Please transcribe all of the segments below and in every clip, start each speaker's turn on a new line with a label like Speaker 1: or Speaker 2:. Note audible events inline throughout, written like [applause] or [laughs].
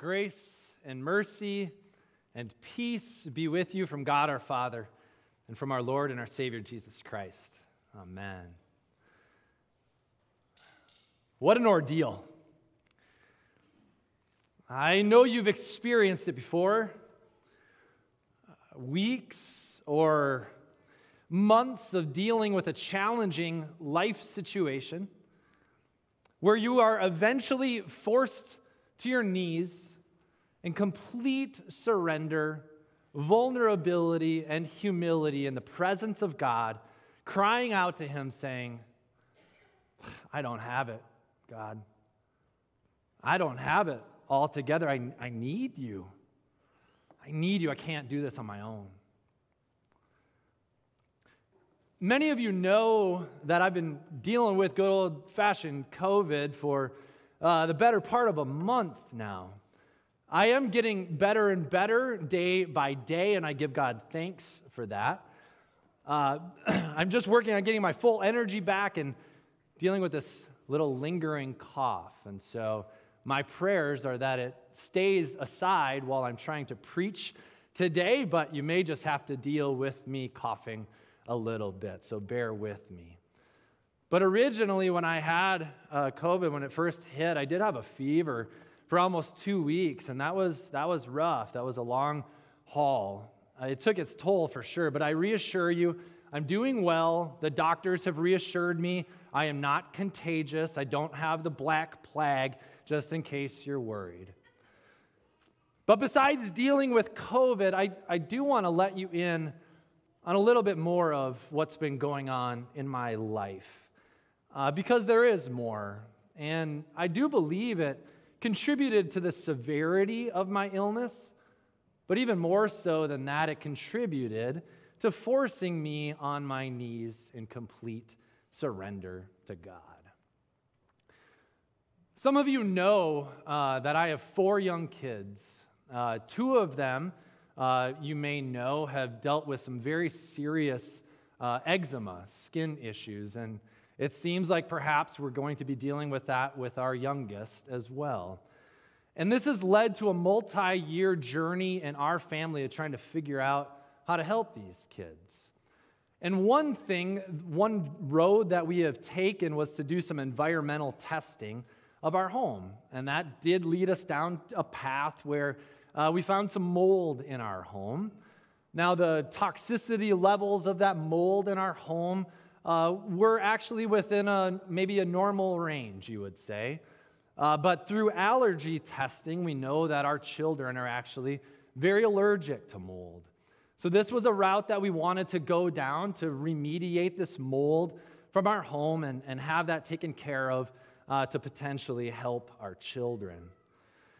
Speaker 1: Grace and mercy and peace be with you from God our Father and from our Lord and our Savior Jesus Christ. Amen. What an ordeal. I know you've experienced it before. Uh, weeks or months of dealing with a challenging life situation where you are eventually forced to your knees in complete surrender, vulnerability, and humility in the presence of God, crying out to Him, saying, I don't have it, God. I don't have it all together. I, I need you. I need you. I can't do this on my own. Many of you know that I've been dealing with good old fashioned COVID for uh, the better part of a month now. I am getting better and better day by day, and I give God thanks for that. Uh, [clears throat] I'm just working on getting my full energy back and dealing with this little lingering cough. And so, my prayers are that it stays aside while I'm trying to preach today, but you may just have to deal with me coughing a little bit. So, bear with me. But originally, when I had uh, COVID, when it first hit, I did have a fever for almost two weeks, and that was, that was rough. That was a long haul. Uh, it took its toll for sure, but I reassure you, I'm doing well. The doctors have reassured me I am not contagious. I don't have the black plague, just in case you're worried. But besides dealing with COVID, I, I do want to let you in on a little bit more of what's been going on in my life uh, because there is more. And I do believe it contributed to the severity of my illness, but even more so than that, it contributed to forcing me on my knees in complete surrender to God. Some of you know uh, that I have four young kids. Uh, two of them, uh, you may know, have dealt with some very serious uh, eczema, skin issues, and it seems like perhaps we're going to be dealing with that with our youngest as well. And this has led to a multi year journey in our family of trying to figure out how to help these kids. And one thing, one road that we have taken was to do some environmental testing of our home. And that did lead us down a path where uh, we found some mold in our home. Now, the toxicity levels of that mold in our home uh, we're actually within a maybe a normal range, you would say. Uh, but through allergy testing, we know that our children are actually very allergic to mold. So, this was a route that we wanted to go down to remediate this mold from our home and, and have that taken care of uh, to potentially help our children.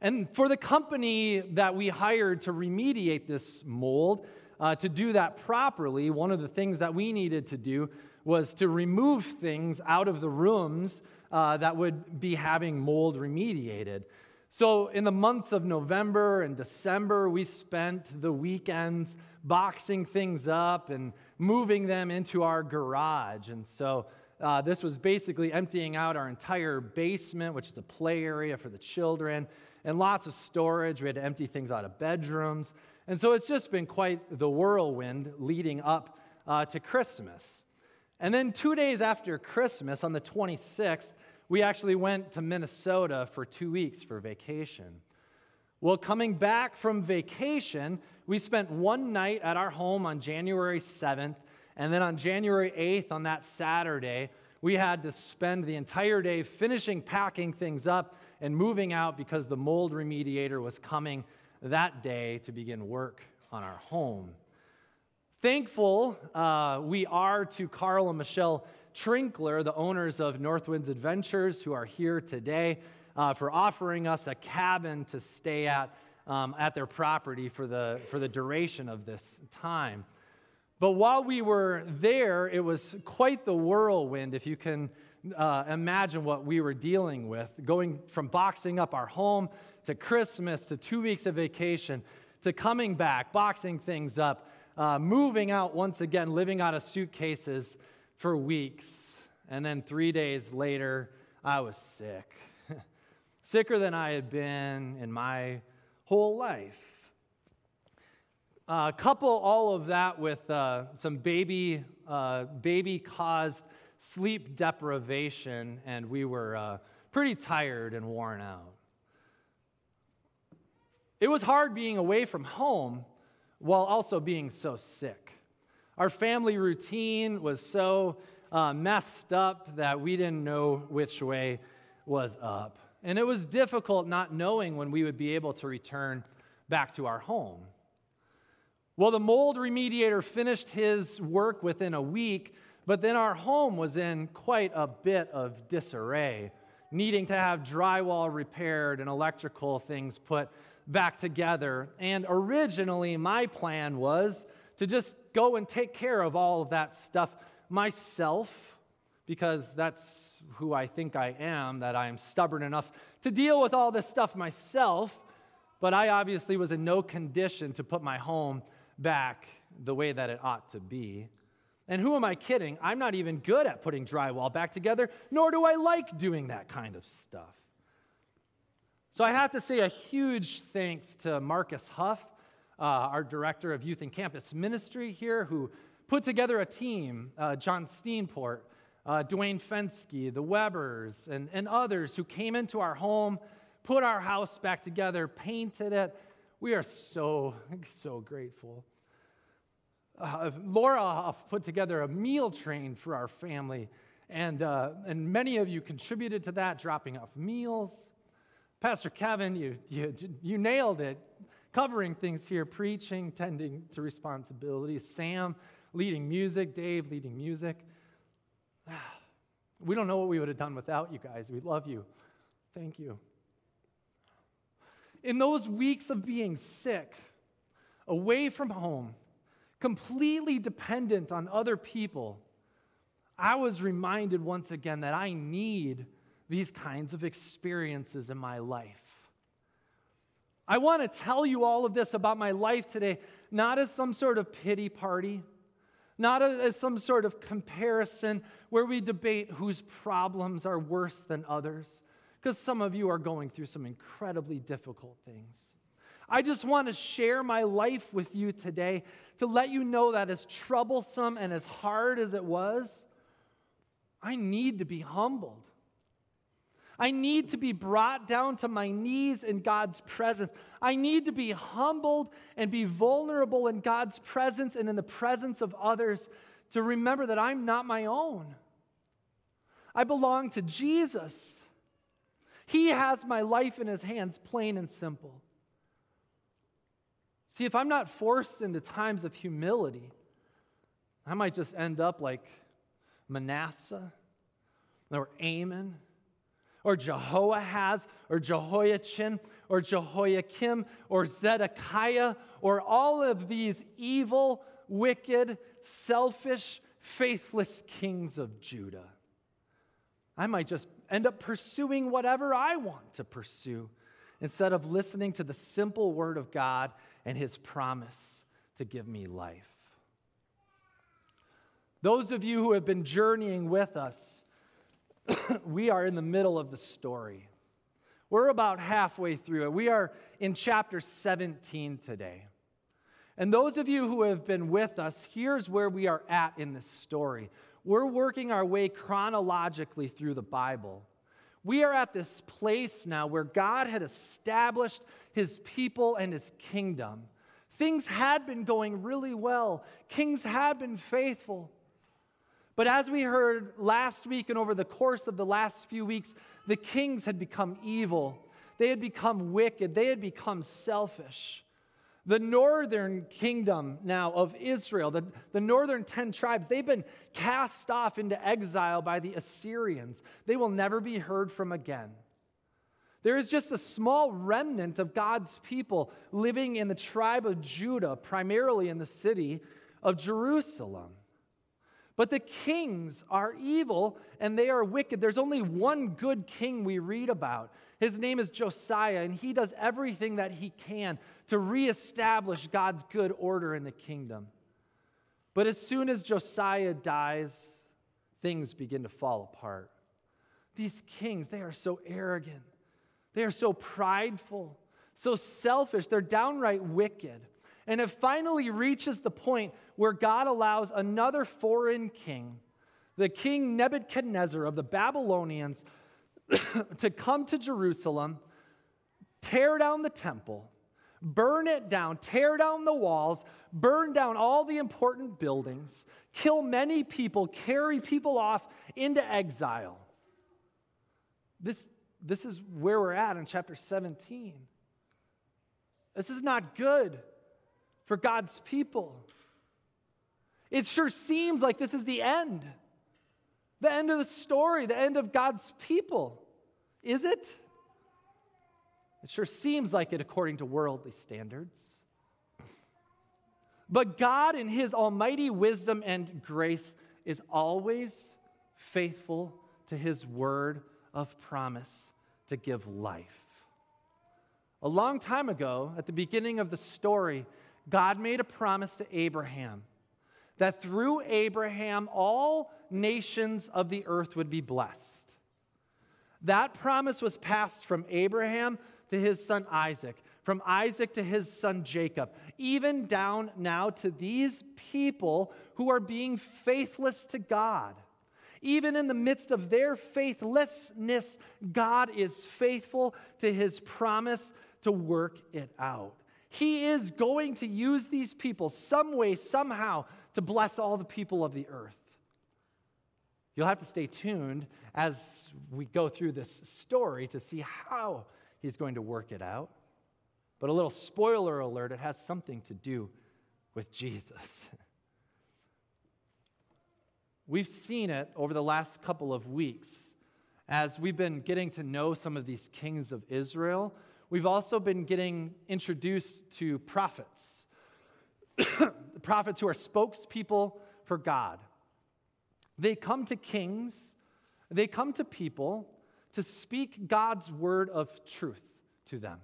Speaker 1: And for the company that we hired to remediate this mold, uh, to do that properly, one of the things that we needed to do was to remove things out of the rooms uh, that would be having mold remediated. So, in the months of November and December, we spent the weekends boxing things up and moving them into our garage. And so, uh, this was basically emptying out our entire basement, which is a play area for the children, and lots of storage. We had to empty things out of bedrooms. And so, it's just been quite the whirlwind leading up uh, to Christmas. And then two days after Christmas, on the 26th, we actually went to Minnesota for two weeks for vacation. Well, coming back from vacation, we spent one night at our home on January 7th, and then on January 8th, on that Saturday, we had to spend the entire day finishing packing things up and moving out because the mold remediator was coming that day to begin work on our home. Thankful uh, we are to Carl and Michelle Trinkler, the owners of Northwinds Adventures, who are here today, uh, for offering us a cabin to stay at um, at their property for the, for the duration of this time. But while we were there, it was quite the whirlwind, if you can uh, imagine what we were dealing with, going from boxing up our home to Christmas to two weeks of vacation to coming back, boxing things up uh, moving out once again, living out of suitcases for weeks. And then three days later, I was sick. [laughs] sicker than I had been in my whole life. Uh, couple all of that with uh, some baby, uh, baby caused sleep deprivation, and we were uh, pretty tired and worn out. It was hard being away from home while also being so sick. Our family routine was so uh, messed up that we didn't know which way was up. And it was difficult not knowing when we would be able to return back to our home. Well, the mold remediator finished his work within a week, but then our home was in quite a bit of disarray, needing to have drywall repaired and electrical things put back together. And originally, my plan was to just go and take care of all of that stuff myself, because that's who I think I am, that I am stubborn enough to deal with all this stuff myself. But I obviously was in no condition to put my home back the way that it ought to be. And who am I kidding? I'm not even good at putting drywall back together, nor do I like doing that kind of stuff. So I have to say a huge thanks to Marcus Huff, uh, our director of youth and campus ministry here, who put together a team, uh, John Steenport, uh, Dwayne Fensky, the Webbers, and, and others who came into our home, put our house back together, painted it. We are so, [laughs] so grateful. Uh, Laura put together a meal train for our family, and, uh, and many of you contributed to that, dropping off meals. Pastor Kevin, you, you, you nailed it, covering things here, preaching, tending to responsibilities. Sam leading music, Dave leading music. [sighs] We don't know what we would have done without you guys. We love you. Thank you. In those weeks of being sick, away from home, completely dependent on other people, I was reminded once again that I need these kinds of experiences in my life. I want to tell you all of this about my life today, not as some sort of pity party, not as some sort of comparison where we debate whose problems are worse than others, because some of you are going through some incredibly difficult things. I just want to share my life with you today to let you know that as troublesome and as hard as it was, I need to be humbled. I need to be brought down to my knees in God's presence. I need to be humbled and be vulnerable in God's presence and in the presence of others to remember that I'm not my own. I belong to Jesus. He has my life in his hands, plain and simple. See, if I'm not forced into times of humility, I might just end up like Manasseh or Amon or Jehoahaz or Jehoiachin or Jehoiakim or Zedekiah or all of these evil, wicked, selfish, faithless kings of Judah. I might just end up pursuing whatever I want to pursue instead of listening to the simple word of God and his promise to give me life. Those of you who have been journeying with us, [coughs] we are in the middle of the story. We're about halfway through it. We are in chapter 17 today. And those of you who have been with us, here's where we are at in this story. We're working our way chronologically through the Bible. We are at this place now where God had established his people and his kingdom. Things had been going really well, kings had been faithful. But as we heard last week and over the course of the last few weeks, the kings had become evil. They had become wicked. They had become selfish. The northern kingdom now of Israel, the, the northern 10 tribes, they've been cast off into exile by the Assyrians. They will never be heard from again. There is just a small remnant of God's people living in the tribe of Judah, primarily in the city of Jerusalem. But the kings are evil and they are wicked. There's only one good king we read about. His name is Josiah, and he does everything that he can to reestablish God's good order in the kingdom. But as soon as Josiah dies, things begin to fall apart. These kings, they are so arrogant. They are so prideful, so selfish, they're downright wicked. And it finally reaches the point where God allows another foreign king, the king Nebuchadnezzar of the Babylonians, [coughs] to come to Jerusalem, tear down the temple, burn it down, tear down the walls, burn down all the important buildings, kill many people, carry people off into exile. This, this is where we're at in chapter 17. This is not good for God's people. It sure seems like this is the end. The end of the story, the end of God's people. Is it? It sure seems like it according to worldly standards. But God, in His almighty wisdom and grace, is always faithful to His word of promise to give life. A long time ago, at the beginning of the story, God made a promise to Abraham that through Abraham, all nations of the earth would be blessed. That promise was passed from Abraham to his son Isaac, from Isaac to his son Jacob, even down now to these people who are being faithless to God. Even in the midst of their faithlessness, God is faithful to his promise to work it out. He is going to use these people some way, somehow, to bless all the people of the earth. You'll have to stay tuned as we go through this story to see how he's going to work it out. But a little spoiler alert it has something to do with Jesus. [laughs] We've seen it over the last couple of weeks as we've been getting to know some of these kings of Israel. We've also been getting introduced to prophets, [coughs] prophets who are spokespeople for God. They come to kings, they come to people to speak God's word of truth to them.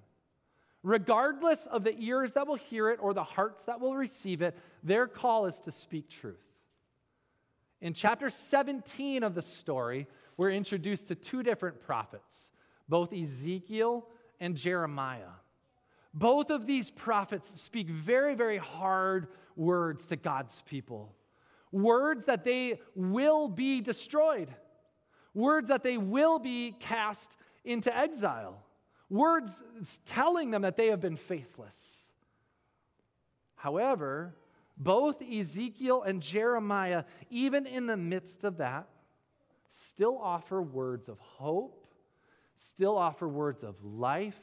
Speaker 1: Regardless of the ears that will hear it or the hearts that will receive it, their call is to speak truth. In chapter 17 of the story, we're introduced to two different prophets, both Ezekiel and Jeremiah. Both of these prophets speak very, very hard words to God's people. Words that they will be destroyed. Words that they will be cast into exile. Words telling them that they have been faithless. However, both Ezekiel and Jeremiah, even in the midst of that, still offer words of hope, still offer words of life,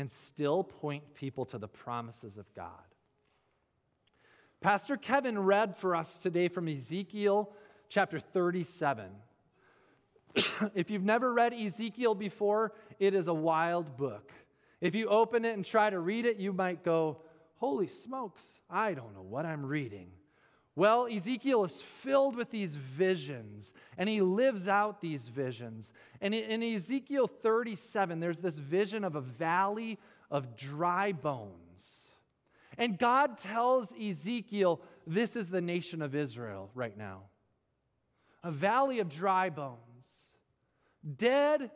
Speaker 1: and still point people to the promises of God. Pastor Kevin read for us today from Ezekiel chapter 37. [clears throat] if you've never read Ezekiel before, it is a wild book. If you open it and try to read it, you might go, Holy smokes, I don't know what I'm reading. Well, Ezekiel is filled with these visions, and he lives out these visions. And in Ezekiel 37, there's this vision of a valley of dry bones. And God tells Ezekiel, This is the nation of Israel right now a valley of dry bones, dead,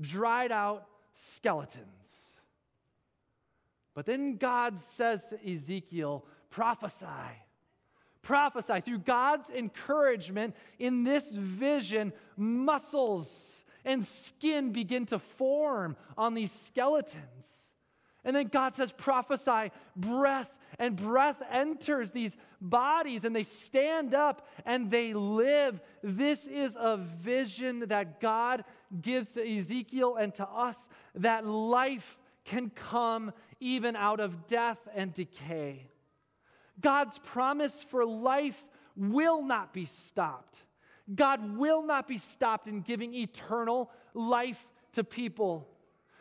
Speaker 1: dried out skeletons. But then God says to Ezekiel, prophesy. Prophesy. Through God's encouragement in this vision, muscles and skin begin to form on these skeletons. And then God says, prophesy, breath, and breath enters these bodies and they stand up and they live. This is a vision that God gives to Ezekiel and to us that life can come even out of death and decay. God's promise for life will not be stopped. God will not be stopped in giving eternal life to people.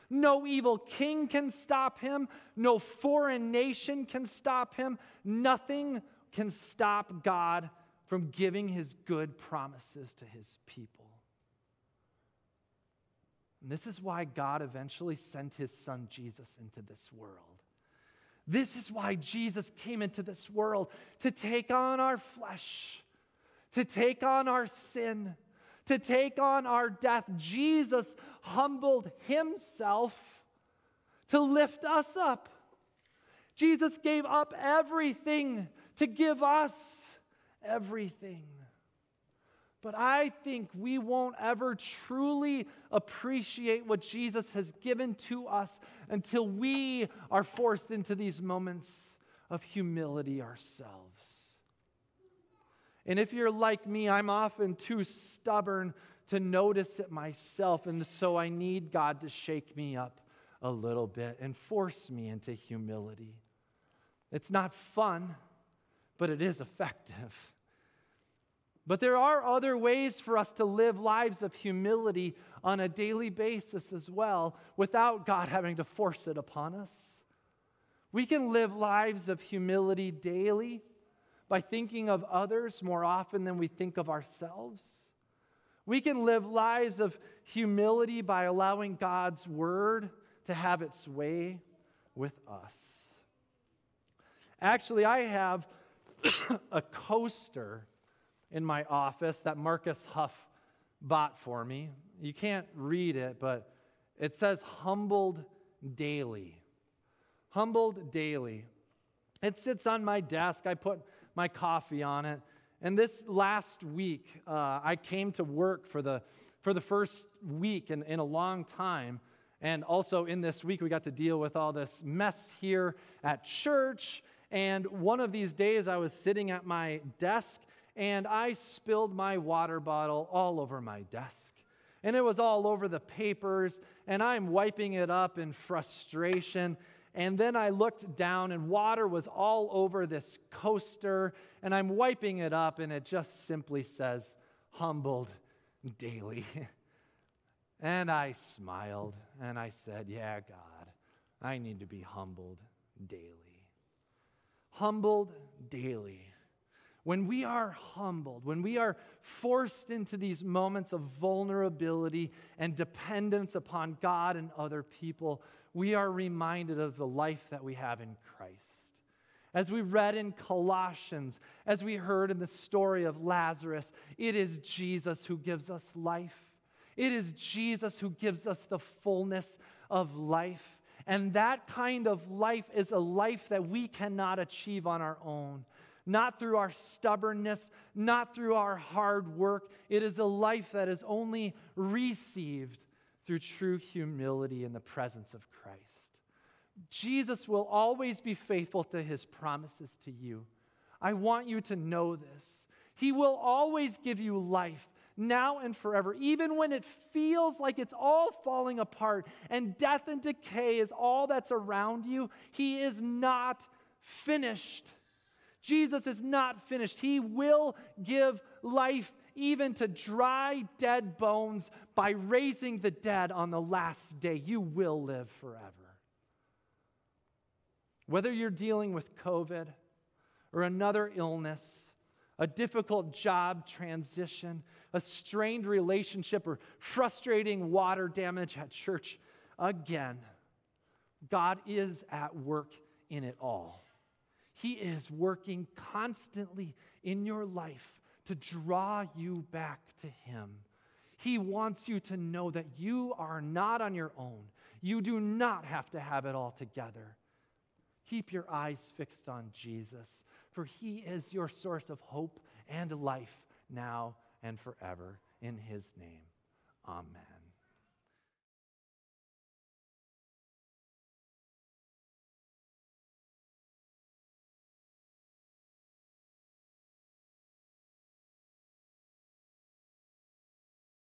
Speaker 1: No evil king can stop him. No foreign nation can stop him. Nothing can stop God from giving his good promises to his people. And this is why God eventually sent his son Jesus into this world. This is why Jesus came into this world to take on our flesh, to take on our sin, to take on our death. Jesus humbled himself to lift us up. Jesus gave up everything to give us everything. But I think we won't ever truly appreciate what Jesus has given to us until we are forced into these moments of humility ourselves. And if you're like me, I'm often too stubborn to notice it myself. And so I need God to shake me up a little bit and force me into humility. It's not fun, but it is effective. But there are other ways for us to live lives of humility on a daily basis as well without God having to force it upon us. We can live lives of humility daily by thinking of others more often than we think of ourselves. We can live lives of humility by allowing God's word to have its way with us. Actually, I have [coughs] a coaster in my office that Marcus Huff bought for me. You can't read it, but it says humbled daily. Humbled daily. It sits on my desk. I put my coffee on it. And this last week, uh, I came to work for the, for the first week in, in a long time. And also in this week, we got to deal with all this mess here at church. And one of these days, I was sitting at my desk and I spilled my water bottle all over my desk. And it was all over the papers, and I'm wiping it up in frustration. And then I looked down, and water was all over this coaster, and I'm wiping it up, and it just simply says, humbled daily. [laughs] and I smiled, and I said, Yeah, God, I need to be humbled daily. Humbled daily when we are humbled, when we are forced into these moments of vulnerability and dependence upon God and other people, we are reminded of the life that we have in Christ. As we read in Colossians, as we heard in the story of Lazarus, it is Jesus who gives us life. It is Jesus who gives us the fullness of life. And that kind of life is a life that we cannot achieve on our own not through our stubbornness, not through our hard work. It is a life that is only received through true humility in the presence of Christ. Jesus will always be faithful to his promises to you. I want you to know this. He will always give you life now and forever, even when it feels like it's all falling apart and death and decay is all that's around you. He is not finished. Jesus is not finished. He will give life even to dry, dead bones by raising the dead on the last day. You will live forever. Whether you're dealing with COVID or another illness, a difficult job transition, a strained relationship, or frustrating water damage at church, again, God is at work in it all. He is working constantly in your life to draw you back to Him. He wants you to know that you are not on your own. You do not have to have it all together. Keep your eyes fixed on Jesus, for He is your source of hope and life now and forever. In His name, Amen.